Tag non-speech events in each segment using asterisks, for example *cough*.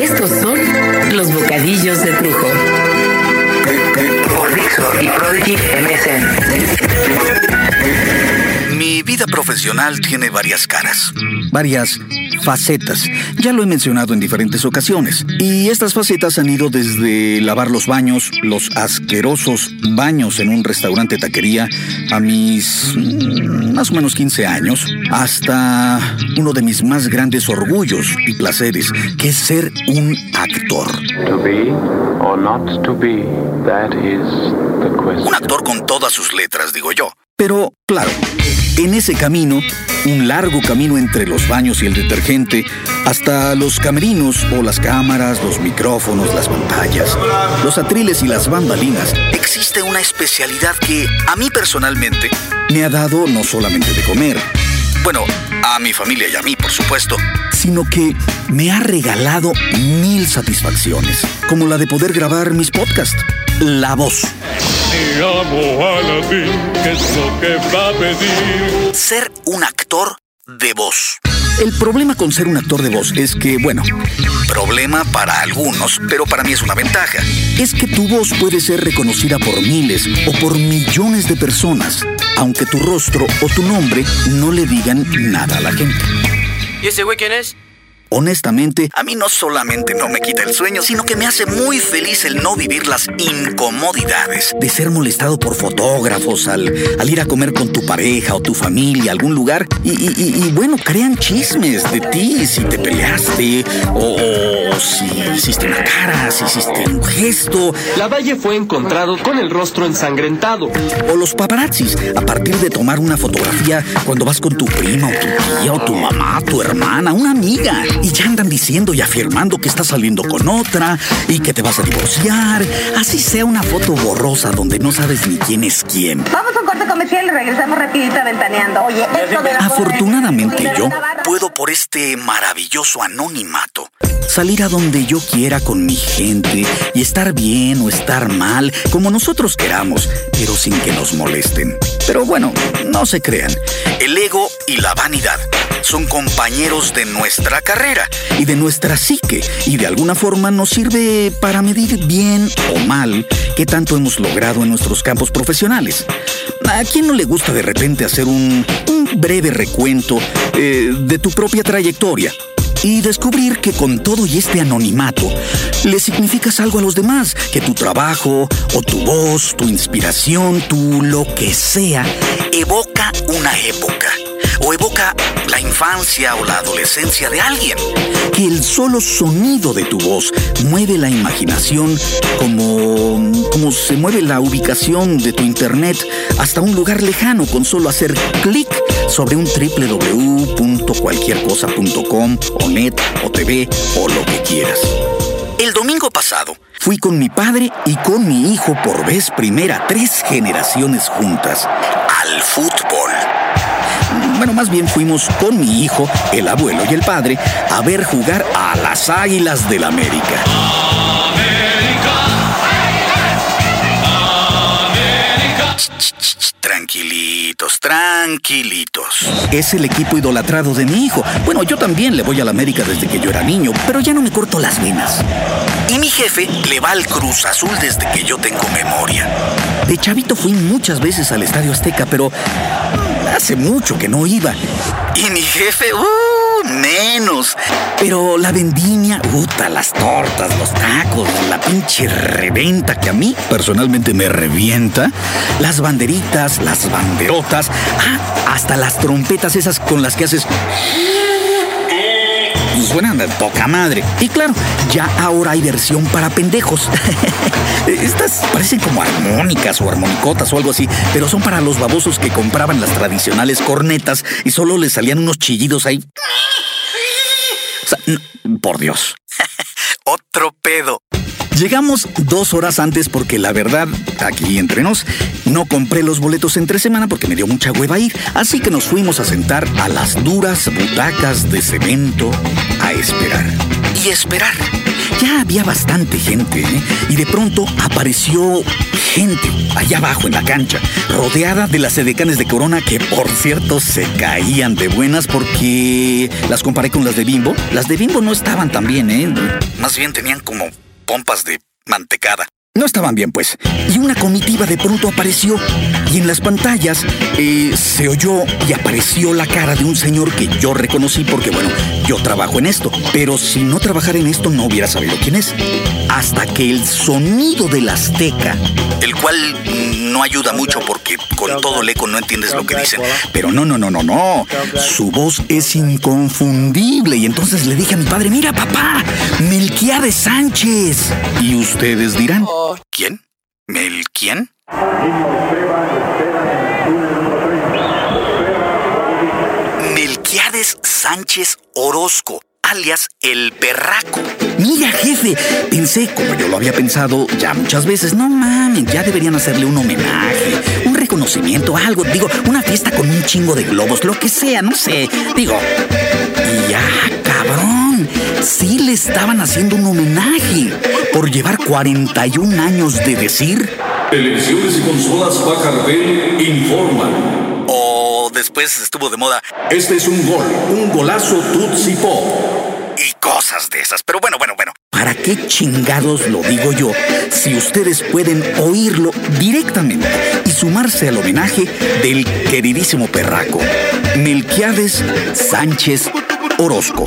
Estos son los bocadillos de Trujo. Por y Prodigy MSN. Mi vida profesional tiene varias caras, varias facetas. Ya lo he mencionado en diferentes ocasiones. Y estas facetas han ido desde lavar los baños, los asquerosos baños en un restaurante taquería, a mis mm, más o menos 15 años, hasta uno de mis más grandes orgullos y placeres, que es ser un actor. To be or not to be, that is the question. Un actor con todas sus letras, digo yo. Pero, claro, en ese camino, un largo camino entre los baños y el detergente, hasta los camerinos o las cámaras, los micrófonos, las pantallas, los atriles y las bambalinas, existe una especialidad que, a mí personalmente, me ha dado no solamente de comer, bueno, a mi familia y a mí, por supuesto, sino que me ha regalado mil satisfacciones, como la de poder grabar mis podcasts. La voz. Te amo Aladdin, ¿qué es lo que va a pedir? ser un actor de voz. El problema con ser un actor de voz es que, bueno, problema para algunos, pero para mí es una ventaja. Es que tu voz puede ser reconocida por miles o por millones de personas, aunque tu rostro o tu nombre no le digan nada a la gente. ¿Y ese güey quién es? Honestamente, a mí no solamente no me quita el sueño, sino que me hace muy feliz el no vivir las incomodidades. De ser molestado por fotógrafos al, al ir a comer con tu pareja o tu familia a algún lugar y, y- y- y, bueno, crean chismes de ti, si te peleaste o, o si hiciste una cara, si hiciste un gesto. Lavalle fue encontrado con el rostro ensangrentado. o los paparazzis a partir de tomar una fotografía cuando vas con tu prima o tu tía o tu mamá, tu hermana, una amiga y ya andan diciendo y afirmando que estás saliendo con otra y que te vas a divorciar, así sea una foto borrosa donde no sabes ni quién es quién. Un corte comercial y regresamos rapidito ventaneando. Oye, esto de la Afortunadamente de yo puedo por este maravilloso anonimato salir a donde yo quiera con mi gente y estar bien o estar mal, como nosotros queramos, pero sin que nos molesten. Pero bueno, no se crean, el ego y la vanidad son compañeros de nuestra carrera y de nuestra psique y de alguna forma nos sirve para medir bien o mal qué tanto hemos logrado en nuestros campos profesionales. ¿A quién no le gusta de repente hacer un, breve recuento eh, de tu propia trayectoria? Y descubrir que con todo y este anonimato le significas algo a los demás, que tu trabajo o tu voz, tu inspiración, tu lo que sea, evoca una época o evoca la infancia o la adolescencia de alguien. Que el solo sonido de tu voz mueve la imaginación como, como se mueve la ubicación de tu internet hasta un lugar lejano con solo hacer clic sobre un www.cualquiercosa.com o net o tv o lo que quieras. El domingo pasado fui con mi padre y con mi hijo por vez primera, tres generaciones juntas, al fútbol. Bueno, más bien fuimos con mi hijo, el abuelo y el padre a ver jugar a las Águilas del América. Ch, ch, ch, ch, Tranquilitos, tranquilitos. Es el equipo idolatrado de mi hijo. Bueno, yo también le voy a la América desde que yo era niño, pero ya no me corto las venas. Y mi jefe le va al Cruz Azul desde que yo tengo memoria. De chavito fui muchas veces al Estadio Azteca, pero hace mucho que no iba. Y mi jefe, uh, menos. Pero la vendimia, puta, las tortas, los tacos, la pinche reventa que a mí personalmente me revienta. Las banderitas, las banderotas, ah, hasta las trompetas esas con las que haces suenan de poca madre. Y claro, ya ahora hay versión para pendejos. *laughs* Estas parecen como armónicas o armonicotas o algo así, pero son para los babosos que compraban las tradicionales cornetas y solo les salían unos chillidos ahí. O sea, por Dios. *laughs* Otro pedo. Llegamos dos horas antes porque la verdad, aquí entre nos, no compré los boletos entre semana porque me dio mucha hueva ir, así que nos fuimos a sentar a las duras butacas de cemento a esperar. y esperar. Ya había bastante gente, ¿eh? Y de pronto apareció gente allá abajo en la cancha, rodeada de las edecanes de Corona que, por cierto, se caían de buenas porque las comparé con las de Bimbo. Las de Bimbo no estaban tan bien, ¿eh? Más bien tenían como pompas de mantecada. No estaban bien, pues. Y una comitiva de pronto apareció. Y en las pantallas eh, se oyó y apareció la cara de un señor que yo reconocí porque, bueno, yo trabajo en esto. Pero si no trabajara en esto, no hubiera sabido quién es. Hasta que el sonido del Azteca, el cual no ayuda mucho porque con todo el eco no entiendes lo que dicen. Pero no, no, no, no, no. Su voz es inconfundible. Y entonces le dije a mi padre, mira, papá, Melquiades Sánchez. Y ustedes dirán. ¿Quién? ¿Mel quién? Melquiades Sánchez Orozco, alias El Perraco. Mira, jefe, pensé, como yo lo había pensado ya muchas veces, no mames, ya deberían hacerle un homenaje, un reconocimiento, algo, digo, una fiesta con un chingo de globos, lo que sea, no sé, digo. Y ya, cabrón, sí le estaban haciendo un homenaje por llevar 41 años de decir. Elecciones y consolas Bacardel informan. O después estuvo de moda. Este es un gol, un golazo Tutsi Pop. Cosas. Pero bueno, bueno, bueno. ¿Para qué chingados lo digo yo? Si ustedes pueden oírlo directamente y sumarse al homenaje del queridísimo perraco, Melquiades Sánchez Orozco.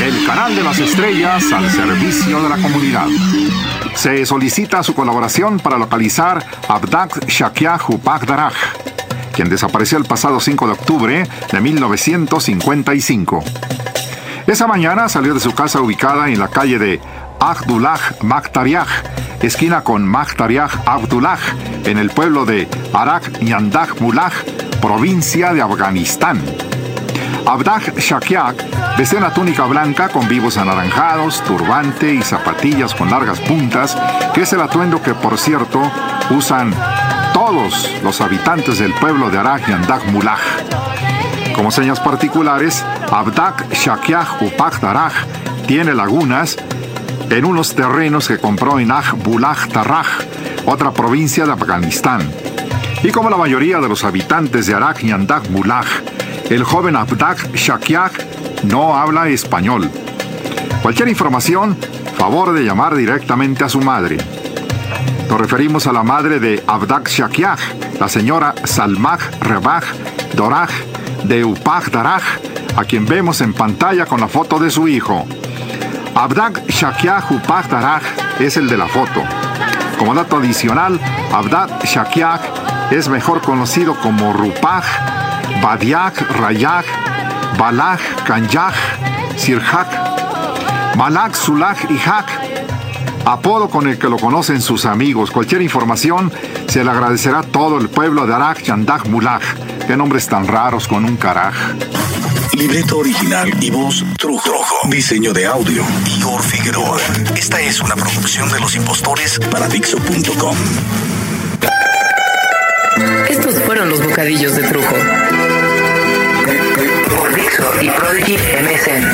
El canal de las estrellas al servicio de la comunidad. Se solicita su colaboración para localizar Abdak Shakia Hupak Daraj, quien desapareció el pasado 5 de octubre de 1955. Esa mañana salió de su casa ubicada en la calle de Abdullah Makhtariaj, esquina con Makhtariaj Abdullah, en el pueblo de Arak Nyandag Mullah, provincia de Afganistán. Abdah Shakiak vestía una túnica blanca con vivos anaranjados, turbante y zapatillas con largas puntas, que es el atuendo que, por cierto, usan todos los habitantes del pueblo de Arak Yandag Mullah. Como señas particulares, Abdak Shakiak Upak Daraj tiene lagunas en unos terrenos que compró en Bulaj Taraj, otra provincia de Afganistán. Y como la mayoría de los habitantes de Arak Yandag Mullah, el joven Abdak Shakiak no habla español. Cualquier información, favor de llamar directamente a su madre. Nos referimos a la madre de Abdak Shakiak, la señora Salmaj Rebaj Doraj de Upaj Daraj, a quien vemos en pantalla con la foto de su hijo. Abdak Shakiak Upaj Daraj es el de la foto. Como dato adicional, Abdak Shakiak es mejor conocido como Rupaj Badiak, Rayak, Balaj, Kanyaj, Sirhak, Malak, Sulak y Hak, apodo con el que lo conocen sus amigos. Cualquier información se le agradecerá a todo el pueblo de Arak Yandag Mulaj. Qué nombres tan raros con un caraj. Libreto original y voz Trujo. Diseño de audio Igor Figueroa. Esta es una producción de los impostores para Dixo.com. Estos fueron los bocadillos de Trujo. Por Dixo y Prodigy MSN.